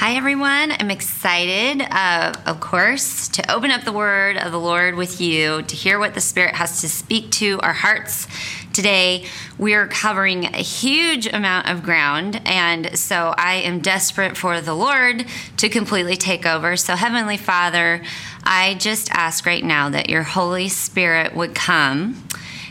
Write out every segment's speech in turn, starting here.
Hi, everyone. I'm excited, uh, of course, to open up the word of the Lord with you, to hear what the Spirit has to speak to our hearts. Today, we're covering a huge amount of ground, and so I am desperate for the Lord to completely take over. So, Heavenly Father, I just ask right now that your Holy Spirit would come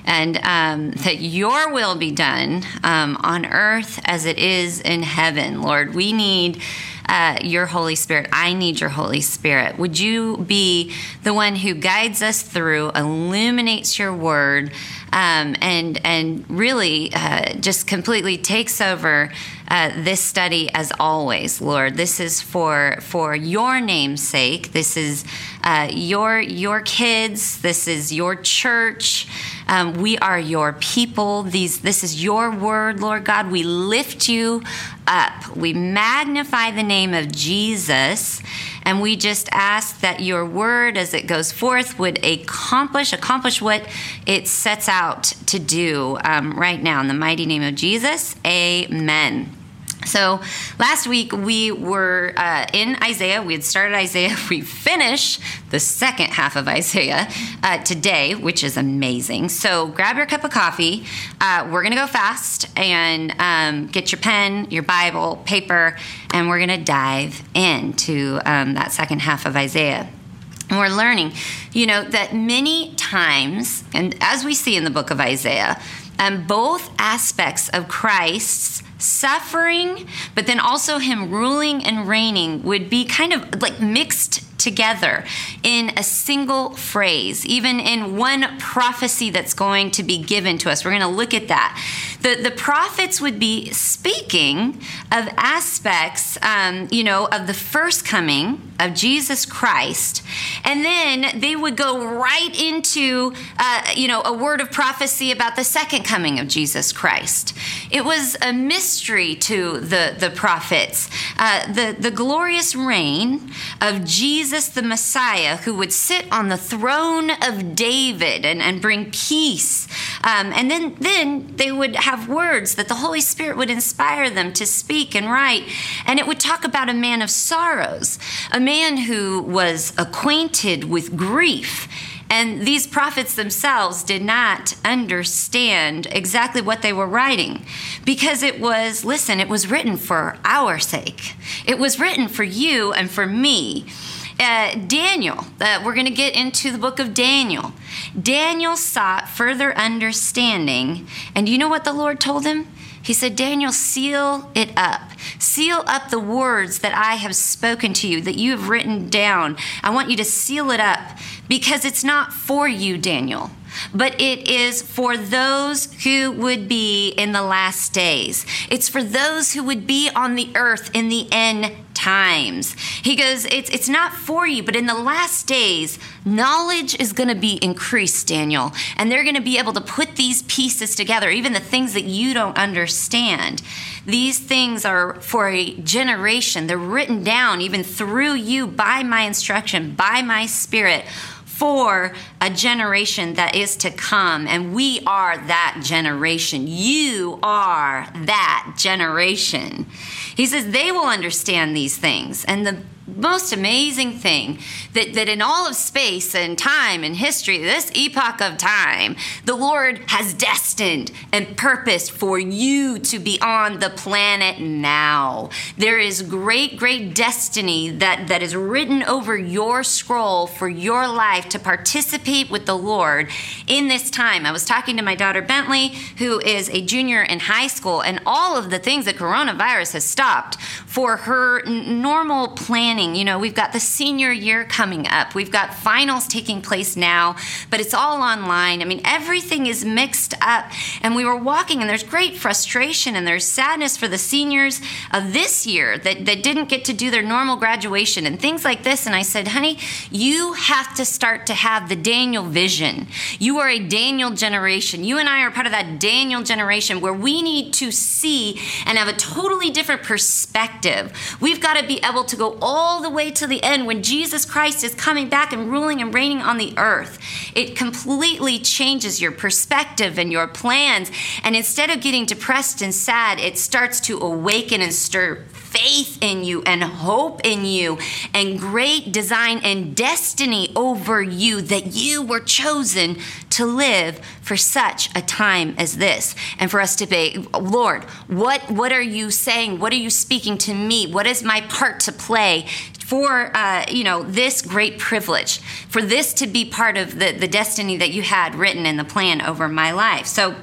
and um, that your will be done um, on earth as it is in heaven. Lord, we need uh, your Holy Spirit. I need your Holy Spirit. Would you be the one who guides us through, illuminates your word, um, and and really uh, just completely takes over uh, this study as always, Lord. This is for for your name's sake. This is uh, your your kids. This is your church. Um, we are your people. These this is your word, Lord God. We lift you up. We magnify the name of Jesus, and we just ask that your word, as it goes forth, would accomplish accomplish what it sets out to do um, right now. In the mighty name of Jesus, Amen. So last week we were uh, in Isaiah. We had started Isaiah. We finish the second half of Isaiah uh, today, which is amazing. So grab your cup of coffee. Uh, we're going to go fast and um, get your pen, your Bible, paper, and we're going to dive into um, that second half of Isaiah. And we're learning, you know, that many times, and as we see in the book of Isaiah, um, both aspects of Christ's suffering, but then also him ruling and reigning would be kind of like mixed together in a single phrase, even in one prophecy that's going to be given to us. We're going to look at that. The, the prophets would be speaking of aspects, um, you know, of the first coming of Jesus Christ, and then they would go right into, uh, you know, a word of prophecy about the second coming of Jesus Christ. It was a mystery to the, the prophets. Uh, the, the glorious reign of Jesus the Messiah, who would sit on the throne of David and, and bring peace. Um, and then, then they would have words that the Holy Spirit would inspire them to speak and write. And it would talk about a man of sorrows, a man who was acquainted with grief and these prophets themselves did not understand exactly what they were writing because it was, listen, it was written for our sake. It was written for you and for me. Uh, Daniel, uh, we're going to get into the book of Daniel. Daniel sought further understanding, and you know what the Lord told him? He said, Daniel, seal it up. Seal up the words that I have spoken to you, that you have written down. I want you to seal it up because it's not for you, Daniel but it is for those who would be in the last days. It's for those who would be on the earth in the end times. He goes, it's, it's not for you, but in the last days, knowledge is going to be increased, Daniel. And they're going to be able to put these pieces together, even the things that you don't understand. These things are for a generation. They're written down even through you by my instruction, by my spirit for a generation that is to come. And we are that generation. You are that generation. He says they will understand these things. And the most amazing thing that, that in all of space and time and history, this epoch of time, the Lord has destined and purposed for you to be on the planet now. There is great, great destiny that, that is written over your scroll for your life to participate with the Lord in this time. I was talking to my daughter Bentley, who is a junior in high school, and all of the things that coronavirus has stopped for her n- normal planning planning. You know, we've got the senior year coming up, we've got finals taking place now, but it's all online. I mean, everything is mixed up. And we were walking, and there's great frustration and there's sadness for the seniors of this year that, that didn't get to do their normal graduation and things like this. And I said, honey, you have to start to have the Daniel vision. You are a Daniel generation. You and I are part of that Daniel generation where we need to see and have a totally different perspective. We've got to be able to go all all the way to the end when Jesus Christ is coming back and ruling and reigning on the earth. It completely changes your perspective and your plans. And instead of getting depressed and sad, it starts to awaken and stir faith in you and hope in you and great design and destiny over you that you were chosen to live for such a time as this. And for us to be lord what what are you saying? What are you speaking to me? What is my part to play for uh, you know this great privilege? For this to be part of the, the destiny that you had written in the plan over my life. So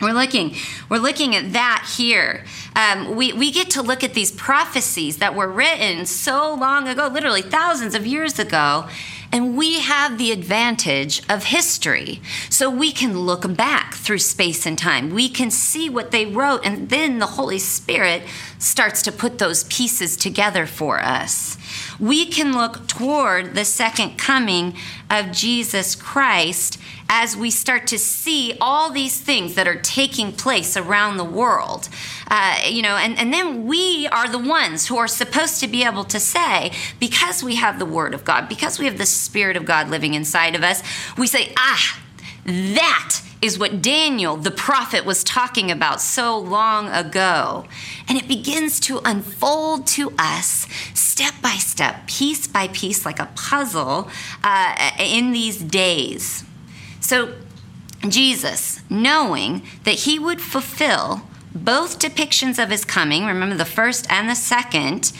we're looking, we're looking at that here. Um, we, we get to look at these prophecies that were written so long ago, literally thousands of years ago, and we have the advantage of history. So we can look back through space and time. We can see what they wrote, and then the Holy Spirit starts to put those pieces together for us. We can look toward the second coming of Jesus Christ as we start to see all these things that are taking place around the world. Uh, you know, and, and then we are the ones who are supposed to be able to say, because we have the Word of God, because we have the Spirit of God living inside of us, we say, ah, that is what Daniel, the prophet, was talking about so long ago. And it begins to unfold to us step by step, piece by piece, like a puzzle uh, in these days. So, Jesus, knowing that he would fulfill both depictions of his coming, remember the first and the second,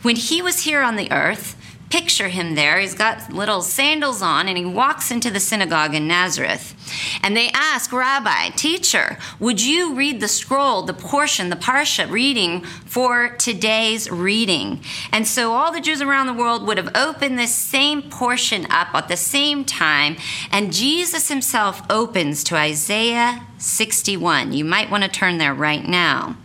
when he was here on the earth, picture him there. He's got little sandals on and he walks into the synagogue in Nazareth. And they ask, Rabbi, teacher, would you read the scroll, the portion, the parsha reading for today's reading? And so all the Jews around the world would have opened this same portion up at the same time. And Jesus himself opens to Isaiah 61. You might want to turn there right now.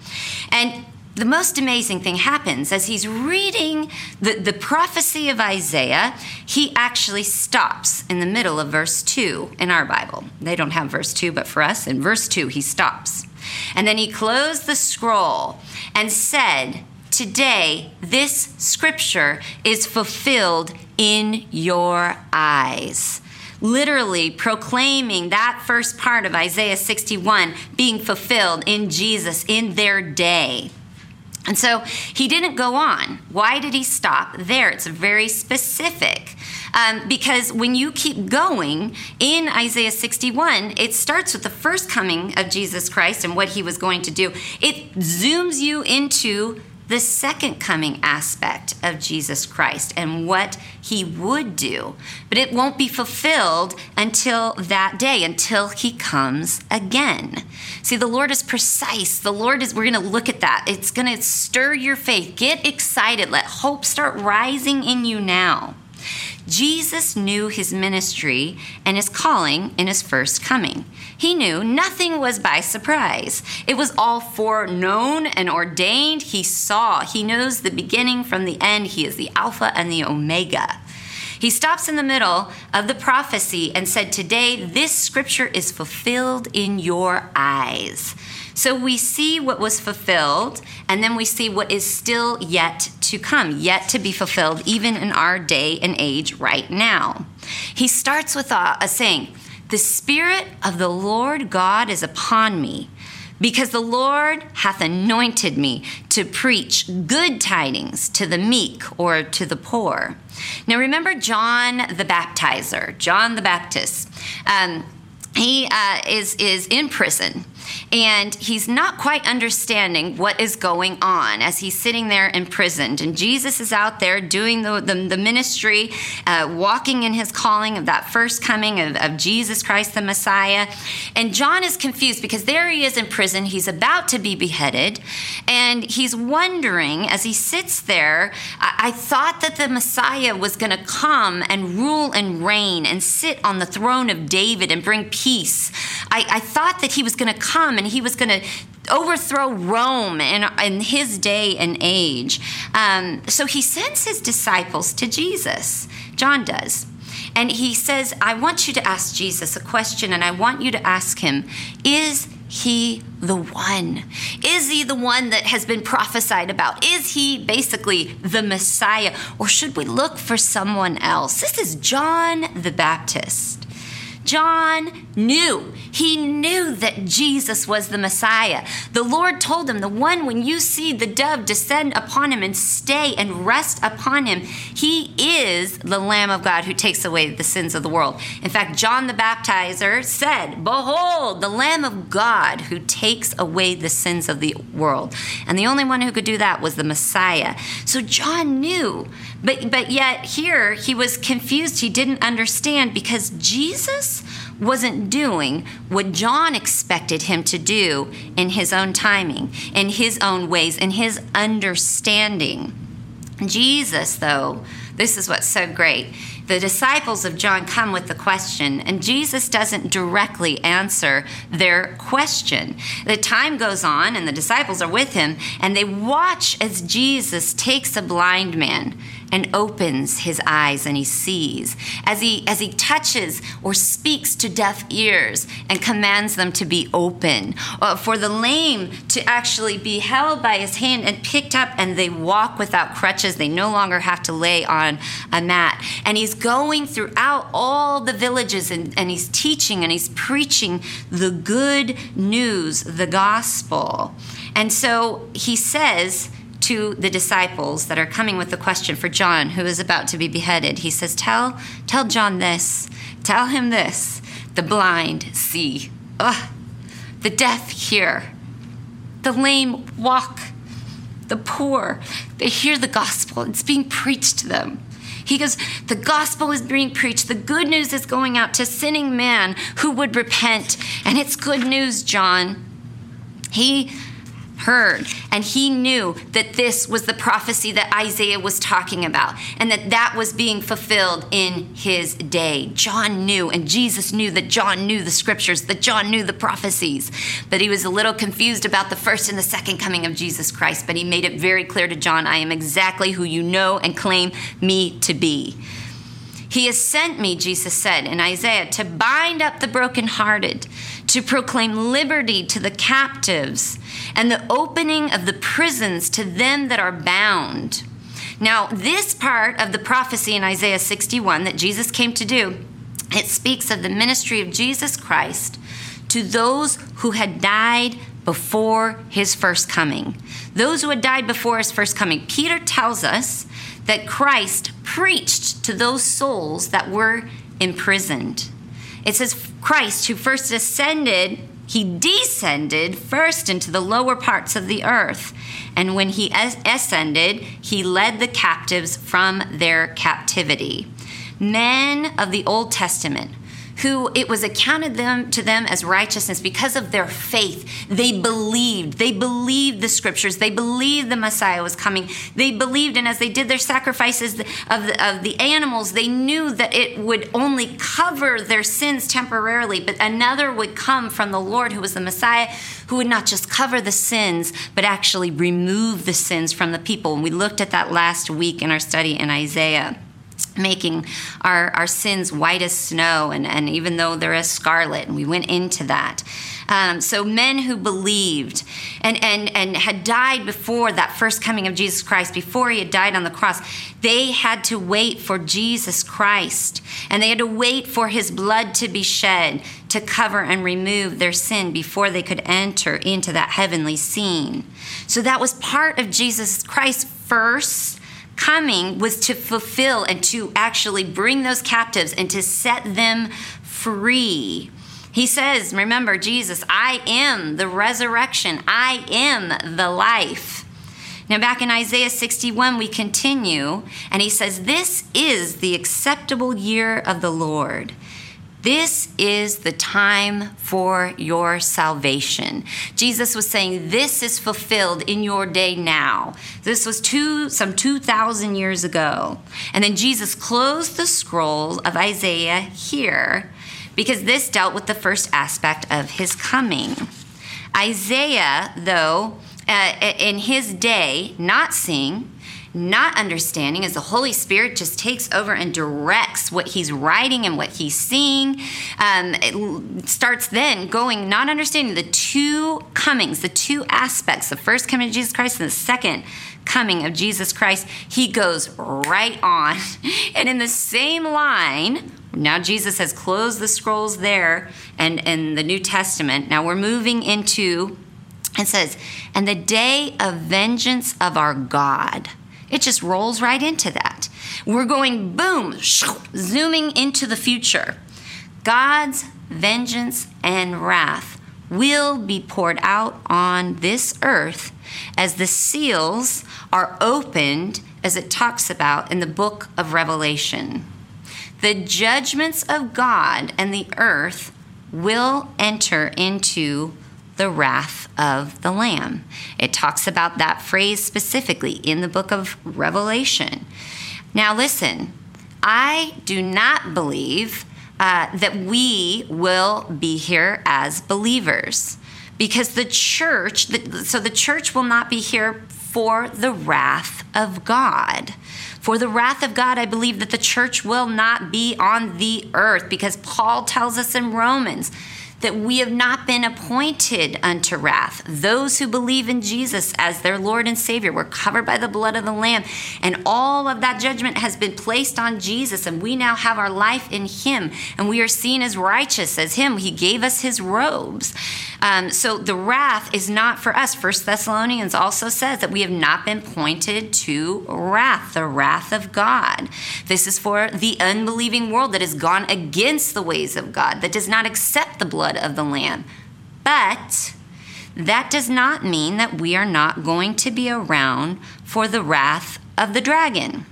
And the most amazing thing happens as he's reading the, the prophecy of Isaiah, he actually stops in the middle of verse 2 in our Bible. They don't have verse 2, but for us, in verse 2, he stops. And then he closed the scroll and said, Today, this scripture is fulfilled in your eyes literally proclaiming that first part of Isaiah 61 being fulfilled in Jesus in their day. And so he didn't go on. Why did he stop there? It's very specific. Um, because when you keep going in Isaiah 61, it starts with the first coming of Jesus Christ and what he was going to do. It zooms you into the second coming aspect of Jesus Christ and what he would do. But it won't be fulfilled until that day, until he comes again. See, the Lord is precise. The Lord is, we're going to look at that. It's going to stir your faith. Get excited. Let hope start rising in you now. Jesus knew his ministry and his calling in his first coming. He knew nothing was by surprise. It was all foreknown and ordained. He saw. He knows the beginning from the end. He is the Alpha and the Omega. He stops in the middle of the prophecy and said, Today, this scripture is fulfilled in your eyes. So we see what was fulfilled, and then we see what is still yet to come, yet to be fulfilled, even in our day and age right now. He starts with a, a saying, The Spirit of the Lord God is upon me because the Lord hath anointed me to preach good tidings to the meek or to the poor. Now, remember John the Baptizer, John the Baptist. Um, he uh, is, is in prison and he's not quite understanding what is going on as he's sitting there imprisoned. And Jesus is out there doing the, the, the ministry, uh, walking in his calling of that first coming of, of Jesus Christ the Messiah. And John is confused because there he is in prison. He's about to be beheaded. And he's wondering as he sits there, I, I thought that the Messiah was going to come and rule and reign and sit on the throne of David and bring peace. I, I thought that he was going to come and he was going to overthrow Rome in, in his day and age. Um, so he sends his disciples to Jesus. John does. And he says, I want you to ask Jesus a question, and I want you to ask him, Is he the one? Is he the one that has been prophesied about? Is he basically the Messiah? Or should we look for someone else? This is John the Baptist. John knew. He knew that Jesus was the Messiah. The Lord told him, The one when you see the dove descend upon him and stay and rest upon him, he is the Lamb of God who takes away the sins of the world. In fact, John the Baptizer said, Behold, the Lamb of God who takes away the sins of the world. And the only one who could do that was the Messiah. So John knew, but, but yet here he was confused. He didn't understand because Jesus wasn't doing what John expected him to do in his own timing, in his own ways, in his understanding. Jesus, though, this is what's so great. The disciples of John come with the question, and Jesus doesn't directly answer their question. The time goes on, and the disciples are with him, and they watch as Jesus takes a blind man and opens his eyes and he sees. As he as he touches or speaks to deaf ears and commands them to be open uh, for the lame to actually be held by his hand and picked up and they walk without crutches. They no longer have to lay on a mat. And he's going throughout all the villages and, and he's teaching and he's preaching the good news the gospel. And so he says to the disciples that are coming with the question for John, who is about to be beheaded. He says, Tell, tell John this, tell him this. The blind see, Ugh. the deaf hear, the lame walk, the poor, they hear the gospel. It's being preached to them. He goes, The gospel is being preached. The good news is going out to sinning man who would repent. And it's good news, John. He heard and he knew that this was the prophecy that Isaiah was talking about and that that was being fulfilled in his day. John knew and Jesus knew that John knew the scriptures, that John knew the prophecies, but he was a little confused about the first and the second coming of Jesus Christ, but he made it very clear to John, I am exactly who you know and claim me to be. He has sent me, Jesus said in Isaiah, to bind up the brokenhearted, to proclaim liberty to the captives, and the opening of the prisons to them that are bound. Now, this part of the prophecy in Isaiah 61 that Jesus came to do, it speaks of the ministry of Jesus Christ to those who had died before his first coming. Those who had died before his first coming. Peter tells us that Christ preached to those souls that were imprisoned. It says, Christ, who first ascended, he descended first into the lower parts of the earth. And when he ascended, he led the captives from their captivity. Men of the Old Testament who it was accounted them to them as righteousness because of their faith. They believed. They believed the scriptures. They believed the Messiah was coming. They believed, and as they did their sacrifices of the, of the animals, they knew that it would only cover their sins temporarily, but another would come from the Lord who was the Messiah, who would not just cover the sins, but actually remove the sins from the people. And we looked at that last week in our study in Isaiah making our, our sins white as snow, and, and even though they're as scarlet, and we went into that. Um, so men who believed and, and, and had died before that first coming of Jesus Christ, before he had died on the cross, they had to wait for Jesus Christ. And they had to wait for his blood to be shed to cover and remove their sin before they could enter into that heavenly scene. So that was part of Jesus Christ's first coming was to fulfill and to actually bring those captives and to set them free. He says, Remember, Jesus, I am the resurrection, I am the life. Now, back in Isaiah 61, we continue, and he says, This is the acceptable year of the Lord. This is the time for your salvation. Jesus was saying, This is fulfilled in your day now. This was two, some 2,000 years ago. And then Jesus closed the scroll of Isaiah here because this dealt with the first aspect of his coming. Isaiah, though, uh, in his day, not seeing, not understanding as the Holy Spirit just takes over and directs what he's writing and what he's seeing. Um, it starts then going, not understanding the two comings, the two aspects, the first coming of Jesus Christ and the second coming of Jesus Christ. He goes right on. And in the same line, now Jesus has closed the scrolls there and in the New Testament. Now we're moving into, it says, and the day of vengeance of our God. It just rolls right into that. We're going boom, zooming into the future. God's vengeance and wrath will be poured out on this earth as the seals are opened, as it talks about in the book of Revelation. The judgments of God and the earth will enter into the wrath of the Lamb. It talks about that phrase specifically in the book of Revelation. Now, listen, I do not believe uh, that we will be here as believers because the church, so the church will not be here for the wrath of God. For the wrath of God, I believe that the church will not be on the earth because Paul tells us in Romans that we have not been appointed unto wrath. Those who believe in Jesus as their Lord and Savior were covered by the blood of the Lamb, and all of that judgment has been placed on Jesus, and we now have our life in Him, and we are seen as righteous as Him. He gave us His robes. Um, so the wrath is not for us. First Thessalonians also says that we have not been pointed to wrath, the wrath of God. This is for the unbelieving world that has gone against the ways of God, that does not accept the blood of the Lamb. But that does not mean that we are not going to be around for the wrath of the dragon.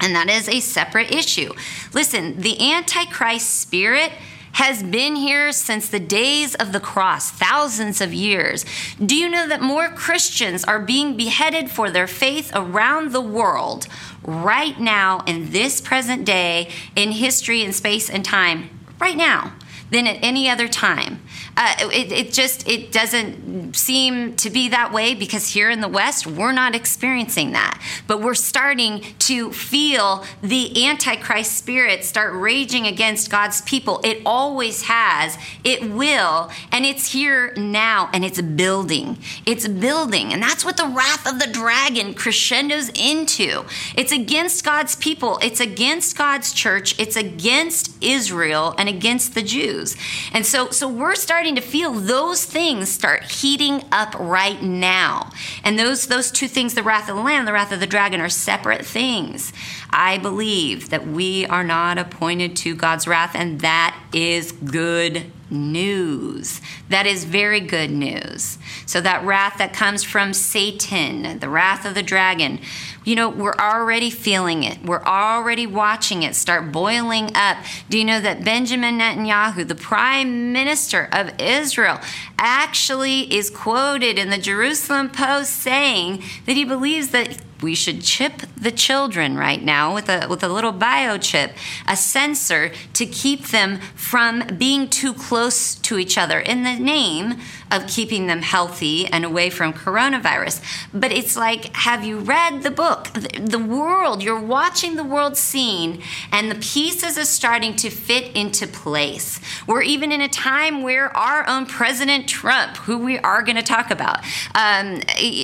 And that is a separate issue. Listen, the Antichrist spirit has been here since the days of the cross, thousands of years. Do you know that more Christians are being beheaded for their faith around the world right now, in this present day, in history, in space, and time, right now, than at any other time? Uh, it, it just it doesn't seem to be that way because here in the West we're not experiencing that, but we're starting to feel the antichrist spirit start raging against God's people. It always has, it will, and it's here now, and it's building. It's building, and that's what the wrath of the dragon crescendos into. It's against God's people. It's against God's church. It's against Israel and against the Jews. And so, so we're starting starting to feel those things start heating up right now. And those those two things, the wrath of the lamb, the wrath of the dragon, are separate things. I believe that we are not appointed to God's wrath, and that is good news. That is very good news. So, that wrath that comes from Satan, the wrath of the dragon, you know, we're already feeling it. We're already watching it start boiling up. Do you know that Benjamin Netanyahu, the prime minister of Israel, actually is quoted in the Jerusalem Post saying that he believes that we should chip the children right now with a with a little biochip, a sensor to keep them from being too close to each other. In the name of keeping them healthy and away from coronavirus. But it's like, have you read the book? The world, you're watching the world scene, and the pieces are starting to fit into place. We're even in a time where our own President Trump, who we are going to talk about, um,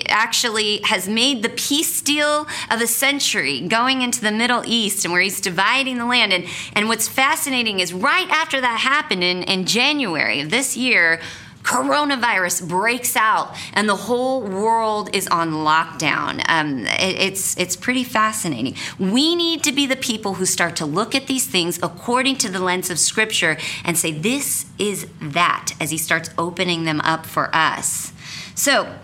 actually has made the peace deal of the century going into the Middle East and where he's dividing the land. And, and what's fascinating is right after that happened in, in January of this year, coronavirus breaks out and the whole world is on lockdown. Um, it, it's it's pretty fascinating. We need to be the people who start to look at these things according to the lens of Scripture and say this is that as He starts opening them up for us. So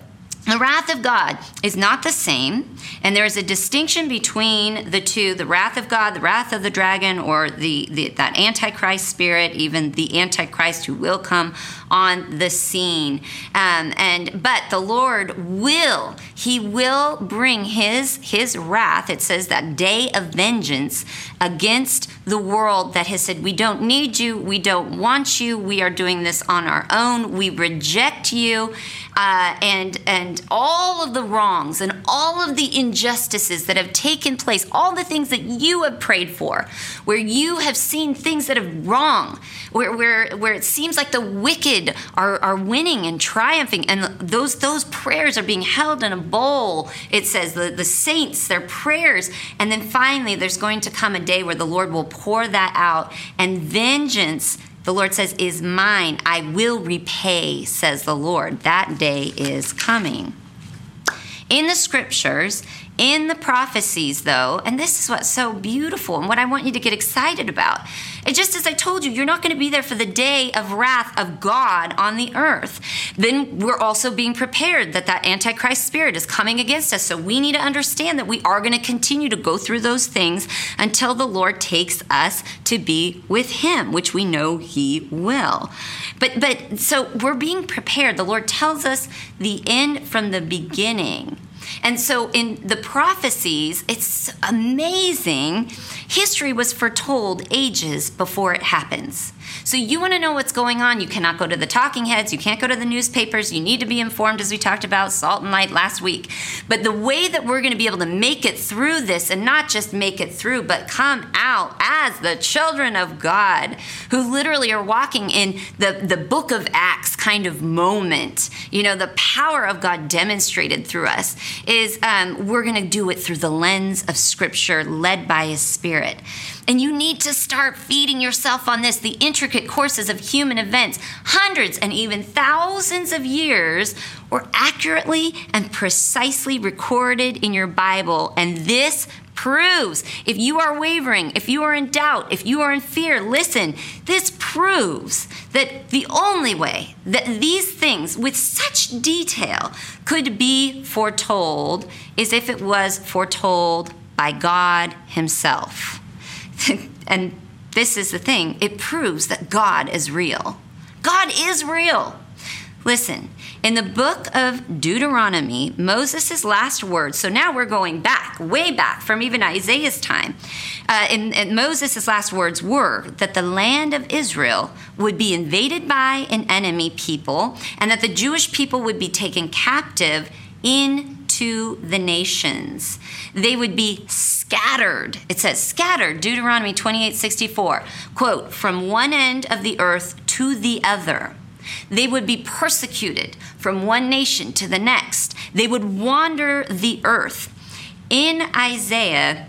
the wrath of God is not the same, and there is a distinction between the two the wrath of God, the wrath of the dragon, or the, the, that Antichrist spirit, even the Antichrist who will come on the scene. Um, and But the Lord will, He will bring His, his wrath, it says that day of vengeance against the world that has said, We don't need you, we don't want you, we are doing this on our own, we reject you, uh, and, and all of the wrongs and all of the injustices that have taken place, all the things that you have prayed for, where you have seen things that are wrong, where, where, where it seems like the wicked are, are winning and triumphing, and those, those prayers are being held in a bowl. It says the, the saints, their prayers, and then finally there's going to come a day where the Lord will pour that out, and vengeance the Lord says, is mine. I will repay, says the Lord. That day is coming. In the scriptures, in the prophecies, though, and this is what's so beautiful and what I want you to get excited about. And just as I told you, you're not going to be there for the day of wrath of God on the earth. Then we're also being prepared that that Antichrist spirit is coming against us. So we need to understand that we are going to continue to go through those things until the Lord takes us to be with Him, which we know He will. But, but so we're being prepared. The Lord tells us the end from the beginning and so in the prophecies, it's amazing. History was foretold ages before it happens. So you want to know what's going on, you cannot go to the talking heads, you can't go to the newspapers, you need to be informed as we talked about salt and light last week. But the way that we're going to be able to make it through this and not just make it through, but come out as the children of God who literally are walking in the, the book of Acts kind of moment, you know, the power of God demonstrated through us is um, we're going to do it through the lens of scripture led by his spirit. And you need to start feeding yourself on this the intricate courses of human events, hundreds and even thousands of years, were accurately and precisely recorded in your Bible. And this proves if you are wavering, if you are in doubt, if you are in fear, listen, this proves that the only way that these things with such detail could be foretold is if it was foretold by God Himself. and this is the thing it proves that God is real. God is real. Listen, in the book of Deuteronomy, Moses' last words, so now we're going back, way back from even Isaiah's time. Uh, and, Moses' last words were that the land of Israel would be invaded by an enemy people and that the Jewish people would be taken captive into the nations. They would be scattered. It says scattered, Deuteronomy 28 64. Quote, from one end of the earth to the other. They would be persecuted from one nation to the next. They would wander the earth. In Isaiah,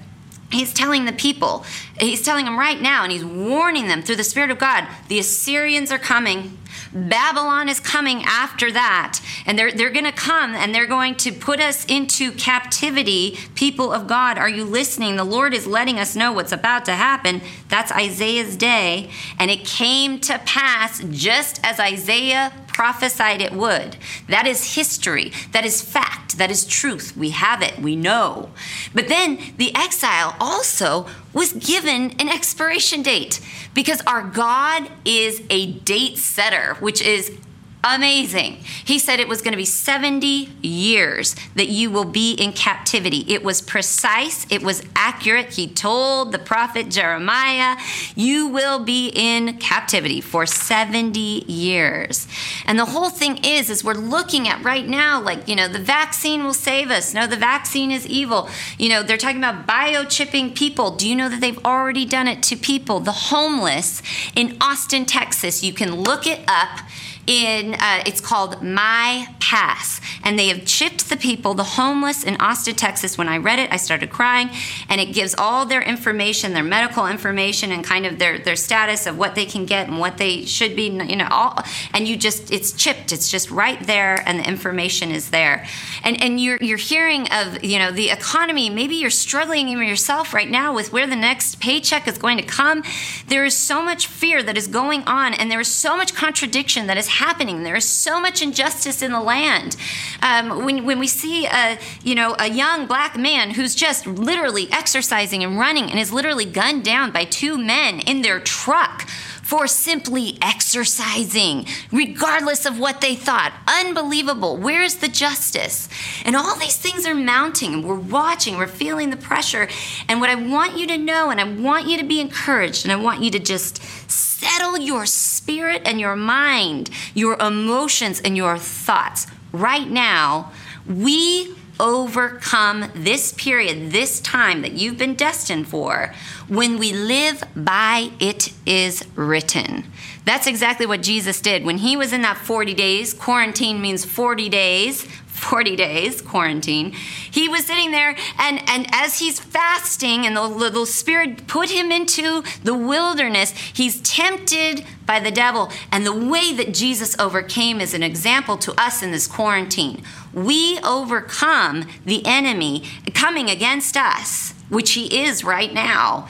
he's telling the people, he's telling them right now, and he's warning them through the Spirit of God the Assyrians are coming. Babylon is coming after that. And they're, they're going to come and they're going to put us into captivity. People of God, are you listening? The Lord is letting us know what's about to happen. That's Isaiah's day. And it came to pass just as Isaiah prophesied it would. That is history. That is fact. That is truth. We have it. We know. But then the exile also was given an expiration date because our God is a date setter, which is amazing. He said it was going to be 70 years that you will be in captivity. It was precise, it was accurate. He told the prophet Jeremiah, You will be in captivity for 70 years. And the whole thing is, is we're looking at right now, like, you know, the vaccine will save us. No, the vaccine is evil. You know, they're talking about biochipping people. Do you know that they've already done it to people? The homeless in Austin, Texas. You can look it up in uh, it's called My Pass, and they have chipped the people, the homeless in Austin, Texas. When I read it, I started crying, and it gives all their information, their medical information, and kind of their their status of what they can get and what they should be, you know, all. And you just it's chipped. It's just right there, and the information is there. And and you're you're hearing of you know the economy. Maybe you're struggling even yourself right now with where the next paycheck is going to come. There is so much fear that is going on, and there is so much contradiction that is happening. There is so much injustice in the land. Um, when, when we see a, you know, a young black man who's just literally exercising and running and is literally gunned down by two men in their truck for simply exercising, regardless of what they thought. Unbelievable. Where's the justice? And all these things are mounting, and we're watching, we're feeling the pressure. And what I want you to know, and I want you to be encouraged, and I want you to just settle your spirit and your mind, your emotions and your thoughts right now. We overcome this period, this time that you've been destined for, when we live by it is written. That's exactly what Jesus did. When he was in that 40 days, quarantine means 40 days, 40 days quarantine. He was sitting there, and, and as he's fasting, and the little spirit put him into the wilderness, he's tempted by the devil. And the way that Jesus overcame is an example to us in this quarantine. We overcome the enemy coming against us, which he is right now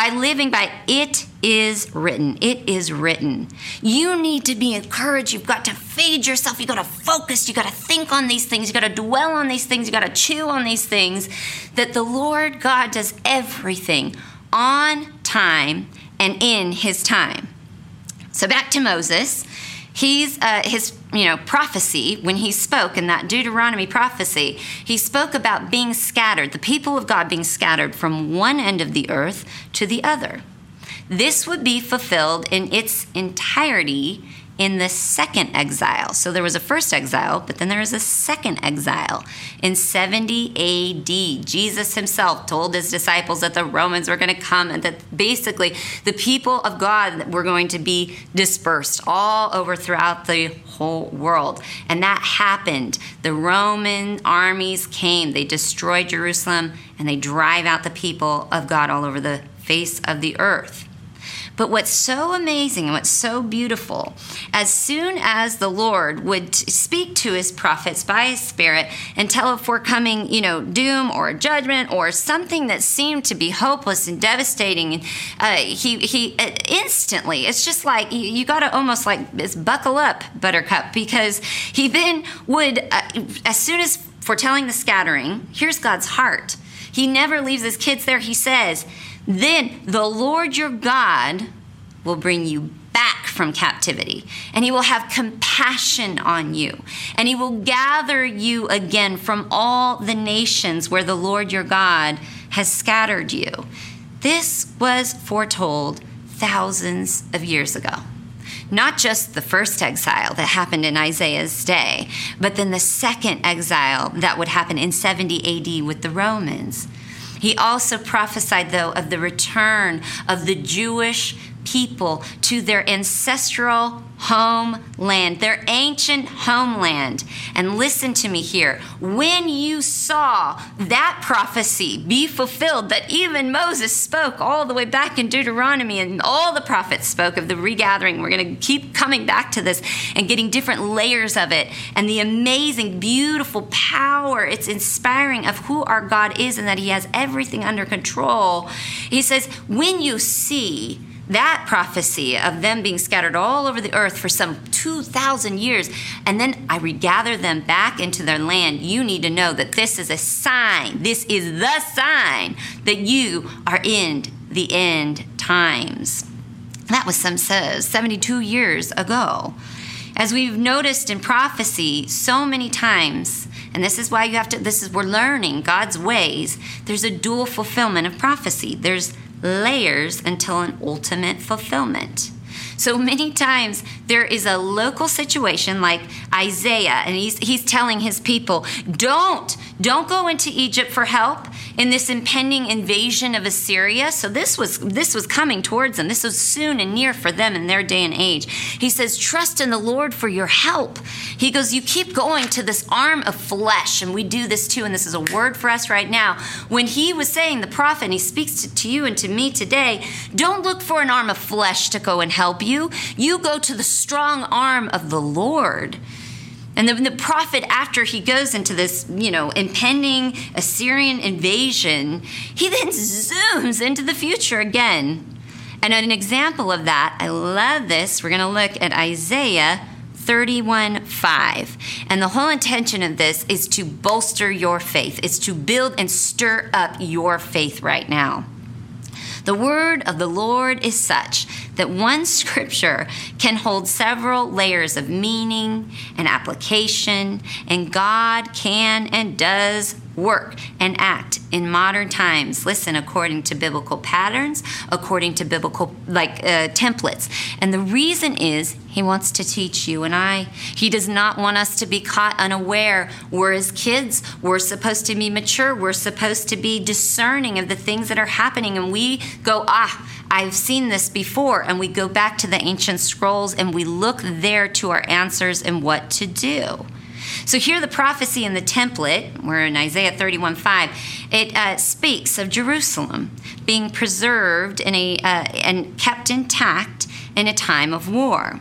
by living by it is written. It is written. You need to be encouraged. You've got to feed yourself. You've got to focus. You've got to think on these things. You've got to dwell on these things. You've got to chew on these things. That the Lord God does everything on time and in his time. So back to Moses he's uh, his you know prophecy when he spoke in that deuteronomy prophecy he spoke about being scattered the people of god being scattered from one end of the earth to the other. This would be fulfilled in its entirety in the second exile. So there was a first exile, but then there was a second exile in 70 AD. Jesus himself told his disciples that the Romans were going to come and that basically the people of God were going to be dispersed all over throughout the whole world. And that happened. The Roman armies came, they destroyed Jerusalem, and they drive out the people of God all over the face of the earth. But what's so amazing and what's so beautiful, as soon as the Lord would speak to his prophets by his spirit and tell of forecoming, you know, doom or judgment or something that seemed to be hopeless and devastating, uh, he, he uh, instantly, it's just like you, you got to almost like buckle up, Buttercup, because he then would, uh, as soon as foretelling the scattering, here's God's heart. He never leaves his kids there. He says, then the Lord your God will bring you back from captivity, and he will have compassion on you, and he will gather you again from all the nations where the Lord your God has scattered you. This was foretold thousands of years ago. Not just the first exile that happened in Isaiah's day, but then the second exile that would happen in 70 AD with the Romans. He also prophesied, though, of the return of the Jewish people to their ancestral homeland, their ancient homeland. And listen to me here. When you saw that prophecy be fulfilled, that even Moses spoke all the way back in Deuteronomy, and all the prophets spoke of the regathering, we're going to keep coming back to this and getting different layers of it, and the amazing, beautiful power, it's inspiring of who our God is and that He has everything under control. He says, when you see, that prophecy of them being scattered all over the earth for some 2,000 years, and then I regather them back into their land, you need to know that this is a sign. This is the sign that you are in the end times. That was some says 72 years ago. As we've noticed in prophecy so many times, and this is why you have to, this is, we're learning God's ways. There's a dual fulfillment of prophecy. There's layers until an ultimate fulfillment. So many times there is a local situation like Isaiah, and he's, he's telling his people, don't, don't go into Egypt for help in this impending invasion of Assyria. So this was this was coming towards them. This was soon and near for them in their day and age. He says, trust in the Lord for your help. He goes, you keep going to this arm of flesh, and we do this too, and this is a word for us right now. When he was saying the prophet, and he speaks to, to you and to me today, don't look for an arm of flesh to go and help you. You go to the strong arm of the Lord. And then the prophet, after he goes into this, you know, impending Assyrian invasion, he then zooms into the future again. And an example of that, I love this. We're going to look at Isaiah 31 5. And the whole intention of this is to bolster your faith, it's to build and stir up your faith right now. The word of the Lord is such that one scripture can hold several layers of meaning and application, and God can and does work and act in modern times. Listen according to biblical patterns according to biblical like uh, templates. And the reason is he wants to teach you and i. He does not want us to be caught unaware. We're as kids. We're supposed to be mature. We're supposed to be discerning of the things that are happening. And we go ah I've seen this before, and we go back to the ancient scrolls and we look there to our answers and what to do. So here, the prophecy in the template, we're in Isaiah 31 5, it uh, speaks of Jerusalem being preserved in a, uh, and kept intact in a time of war.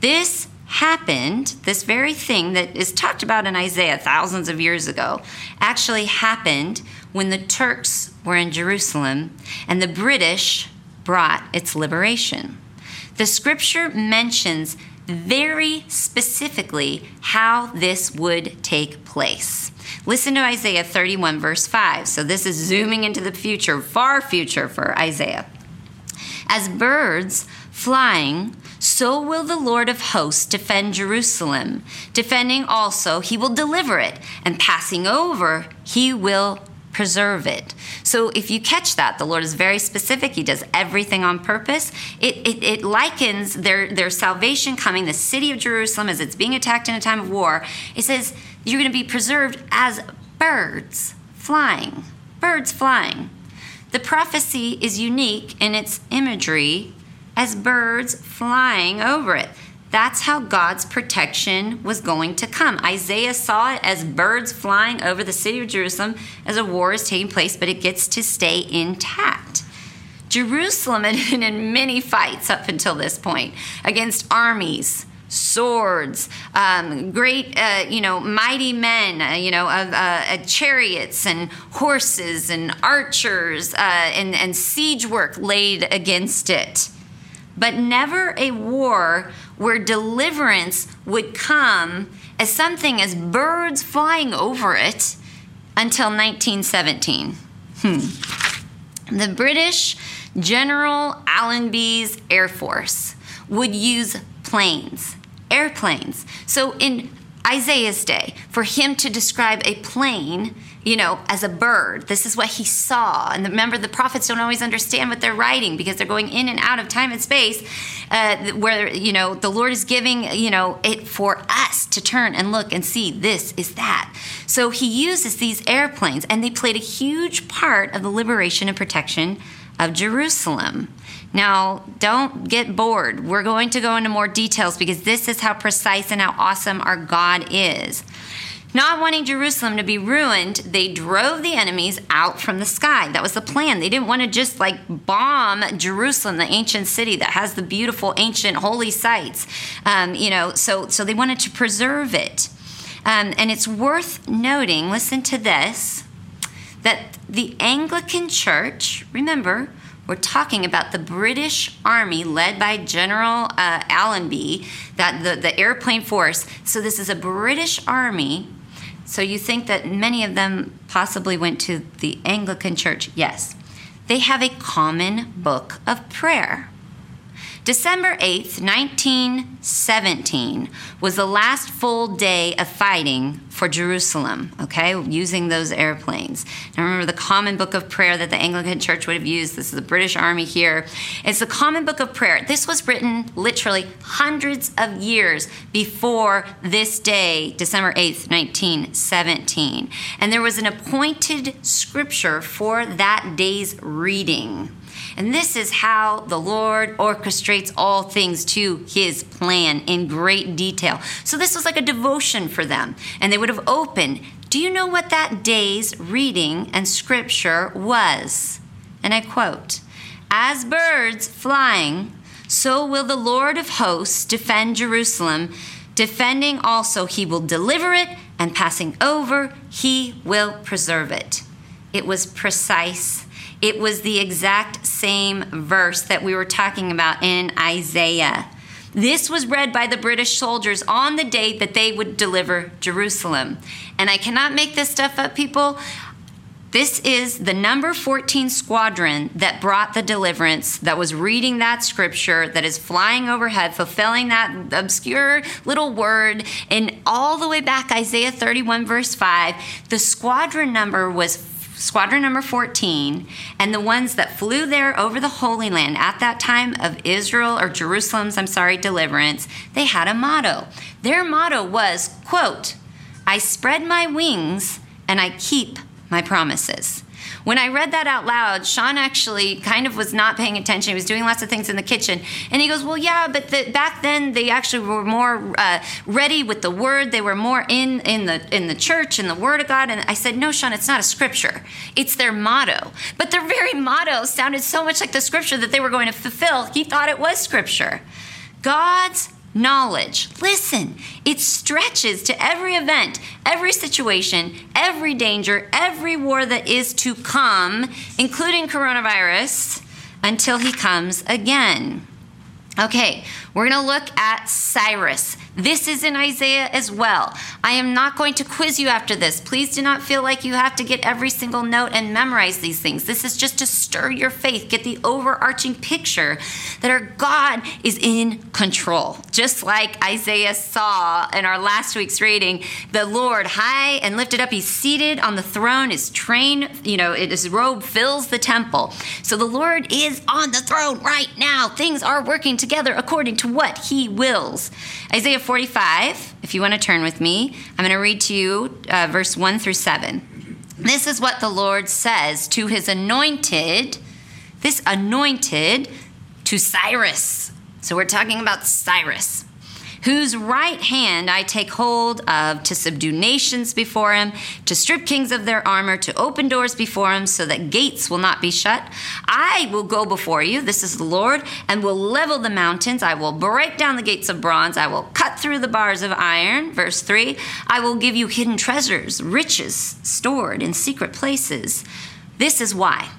This happened, this very thing that is talked about in Isaiah thousands of years ago, actually happened when the Turks were in Jerusalem and the British brought its liberation. The scripture mentions very specifically how this would take place. Listen to Isaiah 31, verse 5. So, this is zooming into the future, far future for Isaiah. As birds flying, so will the Lord of hosts defend Jerusalem. Defending also, he will deliver it, and passing over, he will preserve it. So if you catch that, the Lord is very specific. He does everything on purpose. It, it, it, likens their, their salvation coming, the city of Jerusalem, as it's being attacked in a time of war. It says you're going to be preserved as birds flying. Birds flying. The prophecy is unique in its imagery as birds flying over it. That's how God's protection was going to come. Isaiah saw it as birds flying over the city of Jerusalem as a war is taking place, but it gets to stay intact. Jerusalem had been in many fights up until this point against armies, swords, um, great, uh, you know, mighty men, uh, you know, uh, uh, chariots and horses and archers uh, and, and siege work laid against it but never a war where deliverance would come as something as birds flying over it until 1917. Hmm. The British General Allenby's Air Force would use planes, airplanes. So in Isaiah's day, for him to describe a plane you know, as a bird. This is what he saw. And remember, the prophets don't always understand what they're writing because they're going in and out of time and space, uh, where, you know, the Lord is giving, you know, it for us to turn and look and see this is that. So he uses these airplanes, and they played a huge part of the liberation and protection of Jerusalem. Now, don't get bored. We're going to go into more details because this is how precise and how awesome our God is. Not wanting Jerusalem to be ruined, they drove the enemies out from the sky. That was the plan. They didn't want to just like bomb Jerusalem, the ancient city that has the beautiful ancient holy sites. Um, you know, so so they wanted to preserve it. Um, and it's worth noting. Listen to this: that the Anglican Church, remember, we're talking about the British Army led by General uh, Allenby, that the, the airplane force. So this is a British Army so you think that many of them possibly went to the Anglican Church? Yes. They have a common book of prayer. December 8th, 1917, was the last full day of fighting for Jerusalem, okay, using those airplanes. Now remember the common book of prayer that the Anglican Church would have used. This is the British Army here. It's the common book of prayer. This was written literally hundreds of years before this day, December 8th, 1917. And there was an appointed scripture for that day's reading. And this is how the Lord orchestrates all things to his plan in great detail. So this was like a devotion for them. And they would have opened. Do you know what that day's reading and scripture was? And I quote As birds flying, so will the Lord of hosts defend Jerusalem. Defending also, he will deliver it, and passing over, he will preserve it. It was precise it was the exact same verse that we were talking about in Isaiah. This was read by the British soldiers on the day that they would deliver Jerusalem. And I cannot make this stuff up, people. This is the number 14 squadron that brought the deliverance, that was reading that scripture, that is flying overhead, fulfilling that obscure little word. And all the way back, Isaiah 31, verse 5, the squadron number was squadron number 14, and the ones that flew there over the Holy Land at that time of Israel or Jerusalem's, I'm sorry, deliverance, they had a motto. Their motto was, quote, I spread my wings and I keep my promises. When I read that out loud, Sean actually kind of was not paying attention. He was doing lots of things in the kitchen. And he goes, Well, yeah, but the, back then they actually were more uh, ready with the word. They were more in, in, the, in the church and the word of God. And I said, No, Sean, it's not a scripture, it's their motto. But their very motto sounded so much like the scripture that they were going to fulfill. He thought it was scripture. God's knowledge. Listen, it stretches to every event, every situation, every danger, every war that is to come, including coronavirus, until he comes again. Okay, we're going to look at Cyrus. This is in Isaiah as well. I am not going to quiz you after this. Please do not feel like you have to get every single note and memorize these things. This is just to stir your faith, get the overarching picture that our God is in control. Just like Isaiah saw in our last week's reading, the Lord high and lifted up, he's seated on the throne, his train, you know, his robe fills the temple. So the Lord is on the throne right now. Things are working together according to what he wills. Isaiah 45, if you want to turn with me, I'm going to read to you uh, verse 1 through 7. This is what the Lord says to his anointed, this anointed to Cyrus. So we're talking about Cyrus whose right hand I take hold of to subdue nations before him, to strip kings of their armor, to open doors before him so that gates will not be shut. I will go before you, this is the Lord, and will level the mountains. I will break down the gates of bronze. I will cut through the bars of iron. Verse 3 I will give you hidden treasures, riches stored in secret places. This is why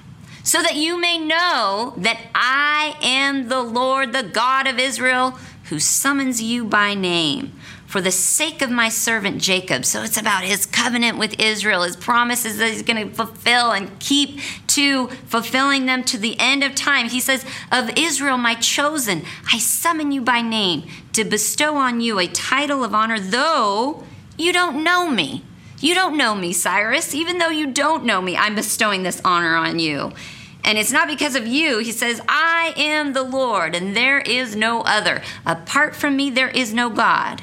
so that you may know that I am the Lord, the God of Israel who summons you by name for the sake of my servant Jacob. So it's about his covenant with Israel, his promises that he's going to fulfill and keep to fulfilling them to the end of time. He says, Of Israel, my chosen, I summon you by name to bestow on you a title of honor, though you don't know me. You don't know me, Cyrus. Even though you don't know me, I'm bestowing this honor on you. And it's not because of you. He says, I am the Lord, and there is no other. Apart from me, there is no God.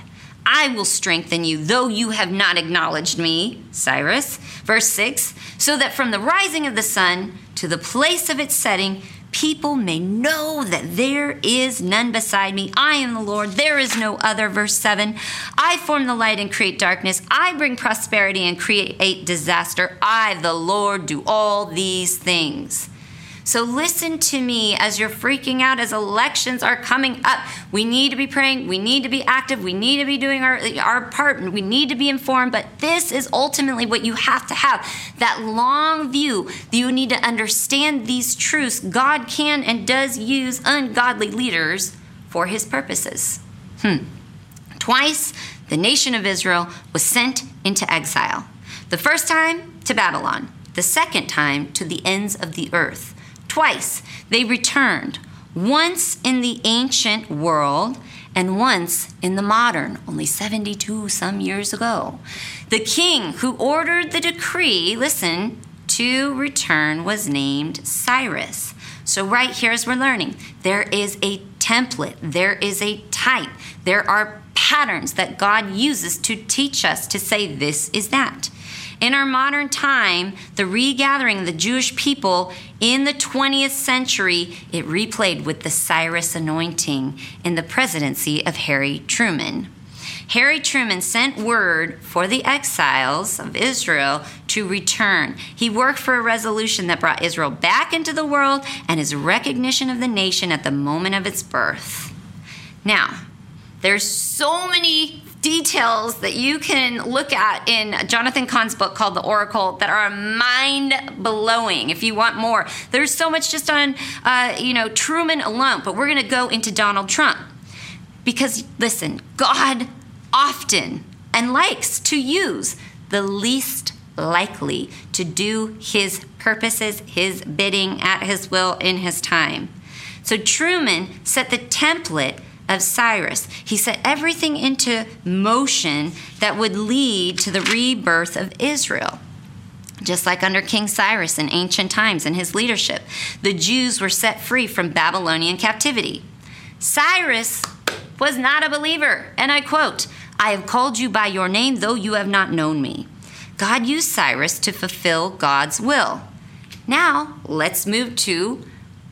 I will strengthen you, though you have not acknowledged me. Cyrus. Verse 6 So that from the rising of the sun to the place of its setting, people may know that there is none beside me. I am the Lord, there is no other. Verse 7 I form the light and create darkness. I bring prosperity and create disaster. I, the Lord, do all these things. So listen to me as you're freaking out as elections are coming up. We need to be praying. We need to be active. We need to be doing our, our part. We need to be informed. But this is ultimately what you have to have that long view. You need to understand these truths. God can and does use ungodly leaders for his purposes. Hmm. Twice, the nation of Israel was sent into exile. The first time to Babylon, the second time to the ends of the earth. Twice they returned, once in the ancient world and once in the modern, only 72 some years ago. The king who ordered the decree, listen, to return was named Cyrus. So, right here, as we're learning, there is a template, there is a type, there are patterns that God uses to teach us to say this is that. In our modern time, the regathering of the Jewish people in the 20th century, it replayed with the Cyrus anointing in the presidency of Harry Truman. Harry Truman sent word for the exiles of Israel to return. He worked for a resolution that brought Israel back into the world and his recognition of the nation at the moment of its birth. Now, there's so many details that you can look at in Jonathan Cahn's book called The Oracle that are mind blowing. If you want more, there's so much just on uh, you know Truman alone, but we're going to go into Donald Trump because listen, God often and likes to use the least likely to do his purposes, his bidding at his will in his time. So Truman set the template of Cyrus. He set everything into motion that would lead to the rebirth of Israel. Just like under King Cyrus in ancient times and his leadership, the Jews were set free from Babylonian captivity. Cyrus was not a believer, and I quote, I have called you by your name, though you have not known me. God used Cyrus to fulfill God's will. Now, let's move to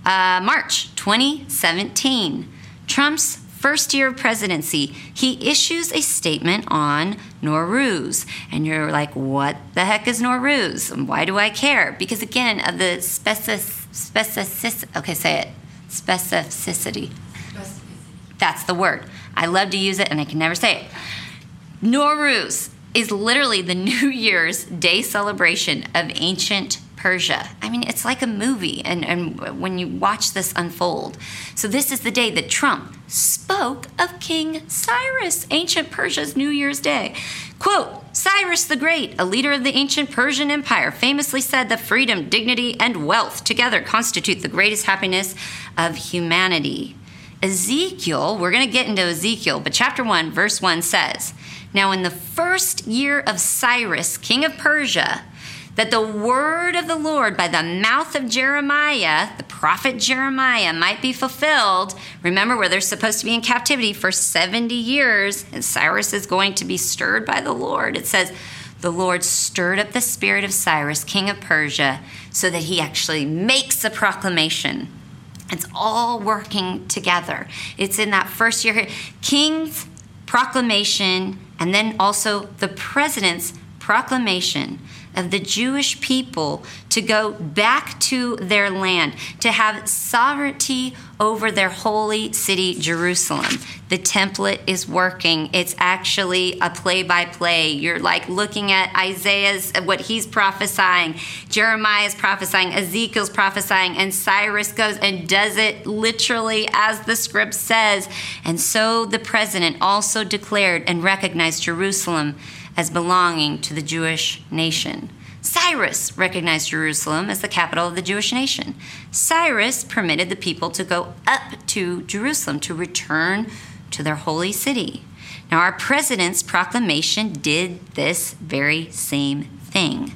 uh, March 2017. Trump's first year of presidency, he issues a statement on Nowruz. And you're like, what the heck is Nowruz? And why do I care? Because again, of the specific, specificity, okay, say it, specificity. That's the word. I love to use it and I can never say it. Nowruz is literally the New Year's Day celebration of ancient Persia. I mean, it's like a movie, and, and when you watch this unfold. So, this is the day that Trump spoke of King Cyrus, ancient Persia's New Year's Day. Quote Cyrus the Great, a leader of the ancient Persian Empire, famously said that freedom, dignity, and wealth together constitute the greatest happiness of humanity. Ezekiel, we're going to get into Ezekiel, but chapter 1, verse 1 says, Now in the first year of Cyrus, king of Persia, that the word of the Lord by the mouth of Jeremiah, the prophet Jeremiah, might be fulfilled. Remember, where they're supposed to be in captivity for 70 years, and Cyrus is going to be stirred by the Lord. It says, the Lord stirred up the spirit of Cyrus, king of Persia, so that he actually makes a proclamation it's all working together. It's in that first year. King's proclamation, and then also the president's proclamation of the Jewish people to go back to their land, to have sovereignty over their holy city, Jerusalem. The template is working. It's actually a play by play. You're like looking at Isaiah's, what he's prophesying, Jeremiah's prophesying, Ezekiel's prophesying, and Cyrus goes and does it literally as the script says. And so the president also declared and recognized Jerusalem as belonging to the Jewish nation. Cyrus recognized Jerusalem as the capital of the Jewish nation. Cyrus permitted the people to go up to Jerusalem to return to their holy city. Now, our president's proclamation did this very same thing.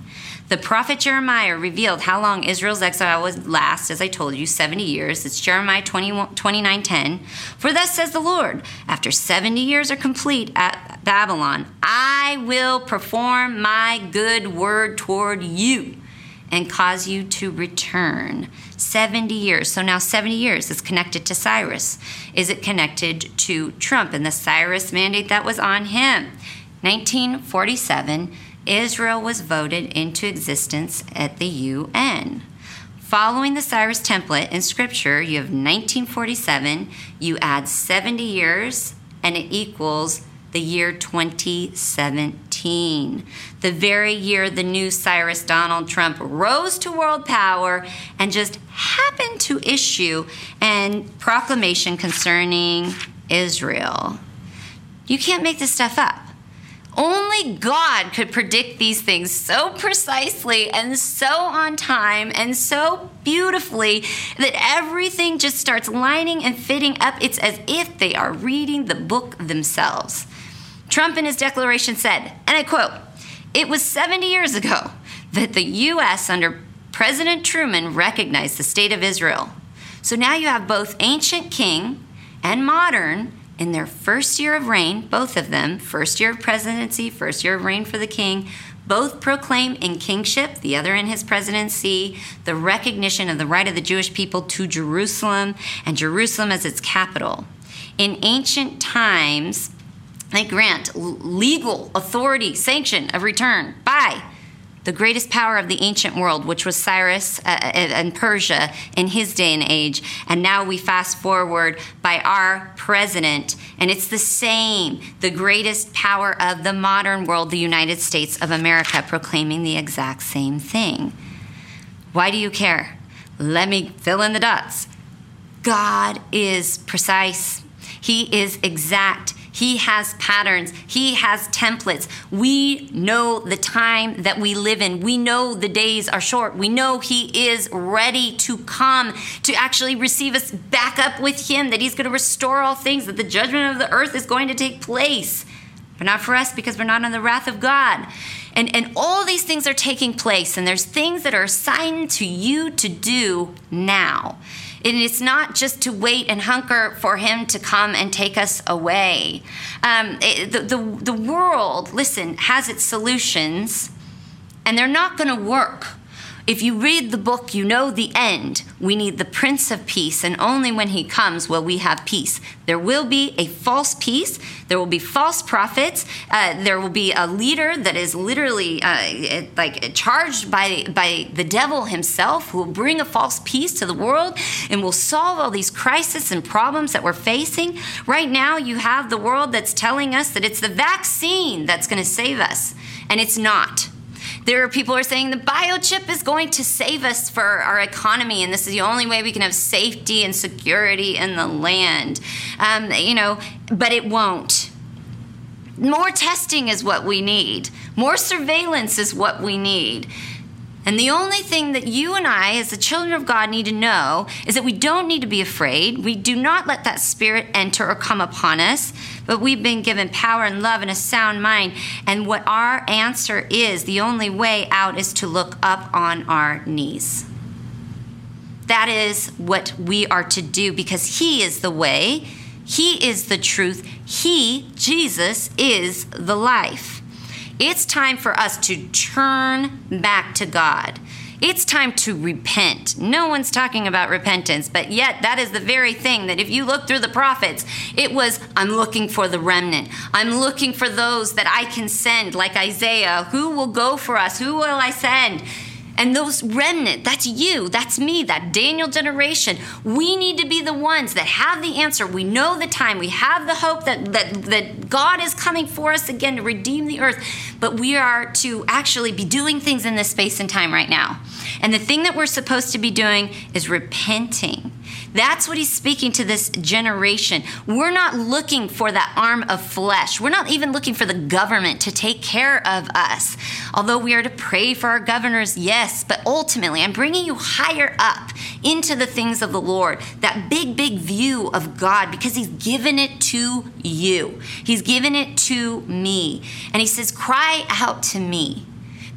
The prophet Jeremiah revealed how long Israel's exile would last, as I told you, 70 years. It's Jeremiah 29 10. For thus says the Lord, after 70 years are complete at Babylon, I will perform my good word toward you and cause you to return. 70 years. So now 70 years is connected to Cyrus. Is it connected to Trump and the Cyrus mandate that was on him? 1947 Israel was voted into existence at the UN. Following the Cyrus template in scripture, you have 1947, you add 70 years, and it equals the year 2017, the very year the new Cyrus Donald Trump rose to world power and just happened to issue a proclamation concerning Israel. You can't make this stuff up. Only God could predict these things so precisely and so on time and so beautifully that everything just starts lining and fitting up. It's as if they are reading the book themselves. Trump in his declaration said, and I quote, It was 70 years ago that the U.S. under President Truman recognized the state of Israel. So now you have both ancient king and modern in their first year of reign, both of them, first year of presidency, first year of reign for the king, both proclaim in kingship, the other in his presidency, the recognition of the right of the Jewish people to Jerusalem and Jerusalem as its capital. In ancient times, they grant legal authority, sanction of return by the greatest power of the ancient world, which was Cyrus uh, uh, and Persia in his day and age. And now we fast forward by our president, and it's the same, the greatest power of the modern world, the United States of America, proclaiming the exact same thing. Why do you care? Let me fill in the dots. God is precise, He is exact. He has patterns. He has templates. We know the time that we live in. We know the days are short. We know He is ready to come to actually receive us back up with Him, that He's going to restore all things, that the judgment of the earth is going to take place. But not for us because we're not on the wrath of God. And, and all these things are taking place, and there's things that are assigned to you to do now. And it's not just to wait and hunker for Him to come and take us away. Um, it, the, the, the world, listen, has its solutions, and they're not going to work if you read the book, you know the end. We need the Prince of Peace, and only when he comes will we have peace. There will be a false peace. There will be false prophets. Uh, there will be a leader that is literally uh, like charged by by the devil himself, who will bring a false peace to the world and will solve all these crises and problems that we're facing. Right now, you have the world that's telling us that it's the vaccine that's going to save us, and it's not. There are people who are saying the biochip is going to save us for our economy, and this is the only way we can have safety and security in the land. Um, you know, but it won't. More testing is what we need. More surveillance is what we need. And the only thing that you and I, as the children of God, need to know is that we don't need to be afraid. We do not let that spirit enter or come upon us, but we've been given power and love and a sound mind. And what our answer is, the only way out is to look up on our knees. That is what we are to do because He is the way, He is the truth, He, Jesus, is the life. It's time for us to turn back to God. It's time to repent. No one's talking about repentance, but yet that is the very thing that if you look through the prophets, it was, I'm looking for the remnant. I'm looking for those that I can send, like Isaiah. Who will go for us? Who will I send? And those remnant, that's you, that's me, that Daniel generation. We need to be the ones that have the answer. We know the time. We have the hope that, that, that God is coming for us again to redeem the earth. But we are to actually be doing things in this space and time right now. And the thing that we're supposed to be doing is repenting that's what he's speaking to this generation. We're not looking for that arm of flesh. We're not even looking for the government to take care of us. Although we are to pray for our governors, yes, but ultimately, I'm bringing you higher up into the things of the Lord, that big, big view of God, because he's given it to you. He's given it to me. And he says, Cry out to me.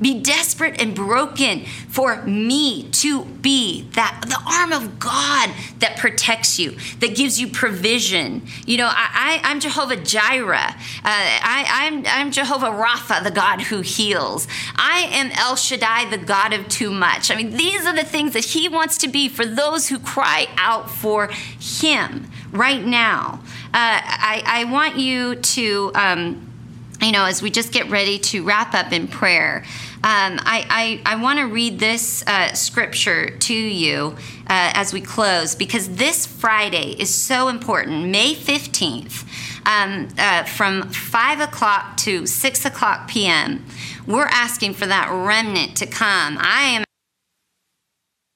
Be desperate and broken for me to be that the arm of God that protects you, that gives you provision. You know, I, I, am Jehovah Jireh. Uh, I, I'm, I'm Jehovah Rapha, the God who heals. I am El Shaddai, the God of too much. I mean, these are the things that He wants to be for those who cry out for Him right now. Uh, I, I want you to. Um, you know, as we just get ready to wrap up in prayer, um, I, I, I want to read this uh, scripture to you uh, as we close because this Friday is so important. May 15th, um, uh, from 5 o'clock to 6 o'clock p.m., we're asking for that remnant to come. I am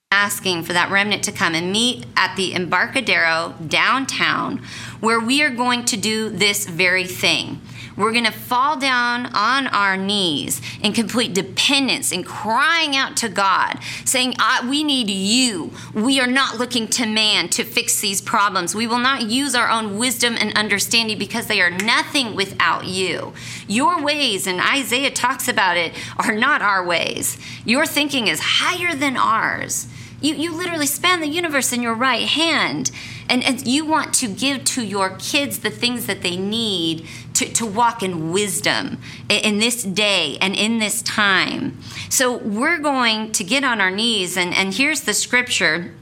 asking for that remnant to come and meet at the Embarcadero downtown where we are going to do this very thing. We're going to fall down on our knees in complete dependence and crying out to God, saying, We need you. We are not looking to man to fix these problems. We will not use our own wisdom and understanding because they are nothing without you. Your ways, and Isaiah talks about it, are not our ways. Your thinking is higher than ours. You, you literally span the universe in your right hand. And, and you want to give to your kids the things that they need to, to walk in wisdom in, in this day and in this time. So we're going to get on our knees, and, and here's the scripture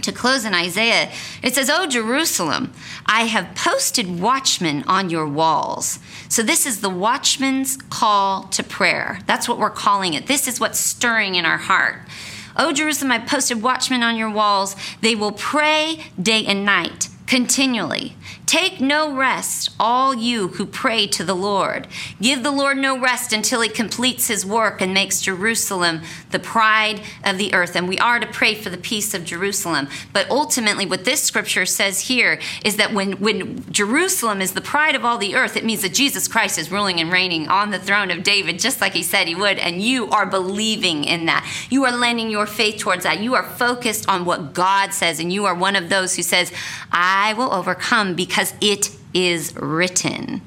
to close in Isaiah, it says, Oh, Jerusalem, I have posted watchmen on your walls. So, this is the watchman's call to prayer. That's what we're calling it. This is what's stirring in our heart. O Jerusalem, I posted watchmen on your walls. They will pray day and night continually Take no rest, all you who pray to the Lord. Give the Lord no rest until he completes his work and makes Jerusalem the pride of the earth. And we are to pray for the peace of Jerusalem. But ultimately, what this scripture says here is that when, when Jerusalem is the pride of all the earth, it means that Jesus Christ is ruling and reigning on the throne of David, just like he said he would. And you are believing in that. You are lending your faith towards that. You are focused on what God says. And you are one of those who says, I will overcome because it is written.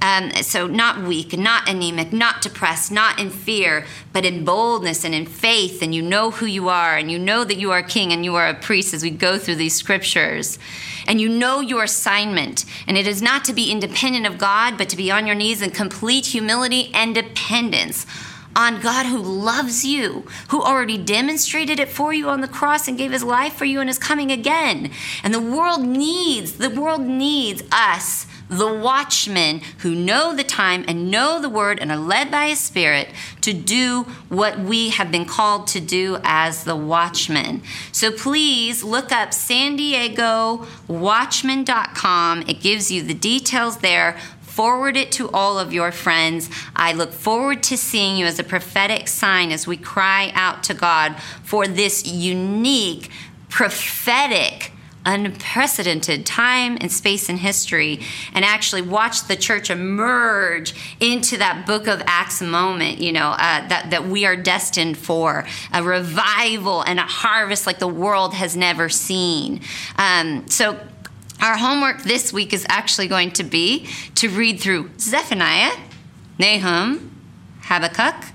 Um, so, not weak, not anemic, not depressed, not in fear, but in boldness and in faith. And you know who you are, and you know that you are king and you are a priest as we go through these scriptures. And you know your assignment. And it is not to be independent of God, but to be on your knees in complete humility and dependence on God who loves you, who already demonstrated it for you on the cross and gave his life for you and is coming again. And the world needs, the world needs us, the watchmen who know the time and know the word and are led by his spirit to do what we have been called to do as the watchmen. So please look up San Diego Watchman.com. It gives you the details there Forward it to all of your friends. I look forward to seeing you as a prophetic sign as we cry out to God for this unique, prophetic, unprecedented time and space in history and actually watch the church emerge into that book of acts moment you know uh, that, that we are destined for a revival and a harvest like the world has never seen um, so our homework this week is actually going to be to read through Zephaniah, Nahum, Habakkuk,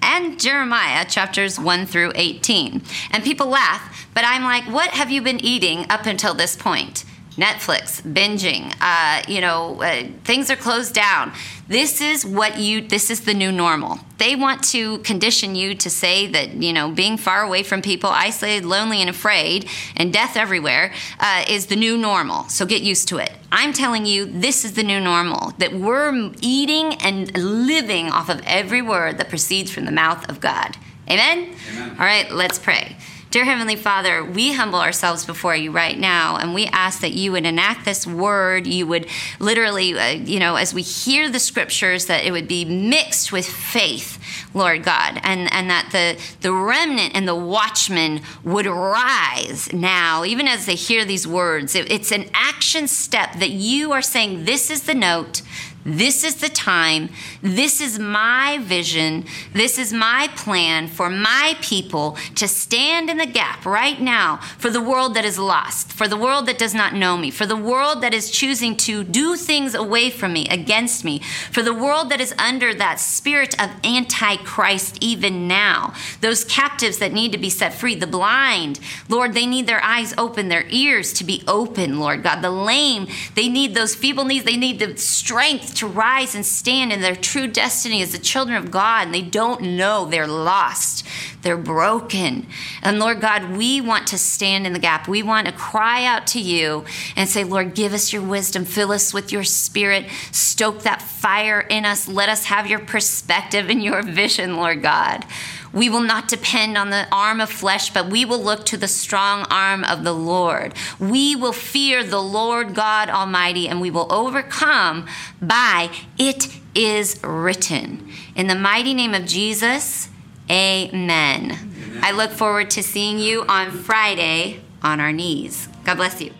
and Jeremiah chapters 1 through 18. And people laugh, but I'm like, what have you been eating up until this point? Netflix, binging, uh, you know, uh, things are closed down. This is what you, this is the new normal. They want to condition you to say that, you know, being far away from people, isolated, lonely, and afraid, and death everywhere uh, is the new normal. So get used to it. I'm telling you, this is the new normal, that we're eating and living off of every word that proceeds from the mouth of God. Amen? Amen. All right, let's pray. Dear Heavenly Father, we humble ourselves before you right now, and we ask that you would enact this word. You would literally, uh, you know, as we hear the scriptures, that it would be mixed with faith, Lord God, and, and that the, the remnant and the watchman would rise now, even as they hear these words. It, it's an action step that you are saying, This is the note, this is the time. This is my vision. This is my plan for my people to stand in the gap right now for the world that is lost, for the world that does not know me, for the world that is choosing to do things away from me, against me, for the world that is under that spirit of antichrist even now. Those captives that need to be set free, the blind, Lord, they need their eyes open, their ears to be open, Lord God. The lame, they need those feeble knees, they need the strength to rise and stand in their true destiny as the children of God, and they don't know they're lost. They're broken. And Lord God, we want to stand in the gap. We want to cry out to you and say, Lord, give us your wisdom, fill us with your spirit, stoke that fire in us. Let us have your perspective and your vision, Lord God. We will not depend on the arm of flesh, but we will look to the strong arm of the Lord. We will fear the Lord God Almighty and we will overcome by it is written. In the mighty name of Jesus, amen. amen. I look forward to seeing you on Friday on our knees. God bless you.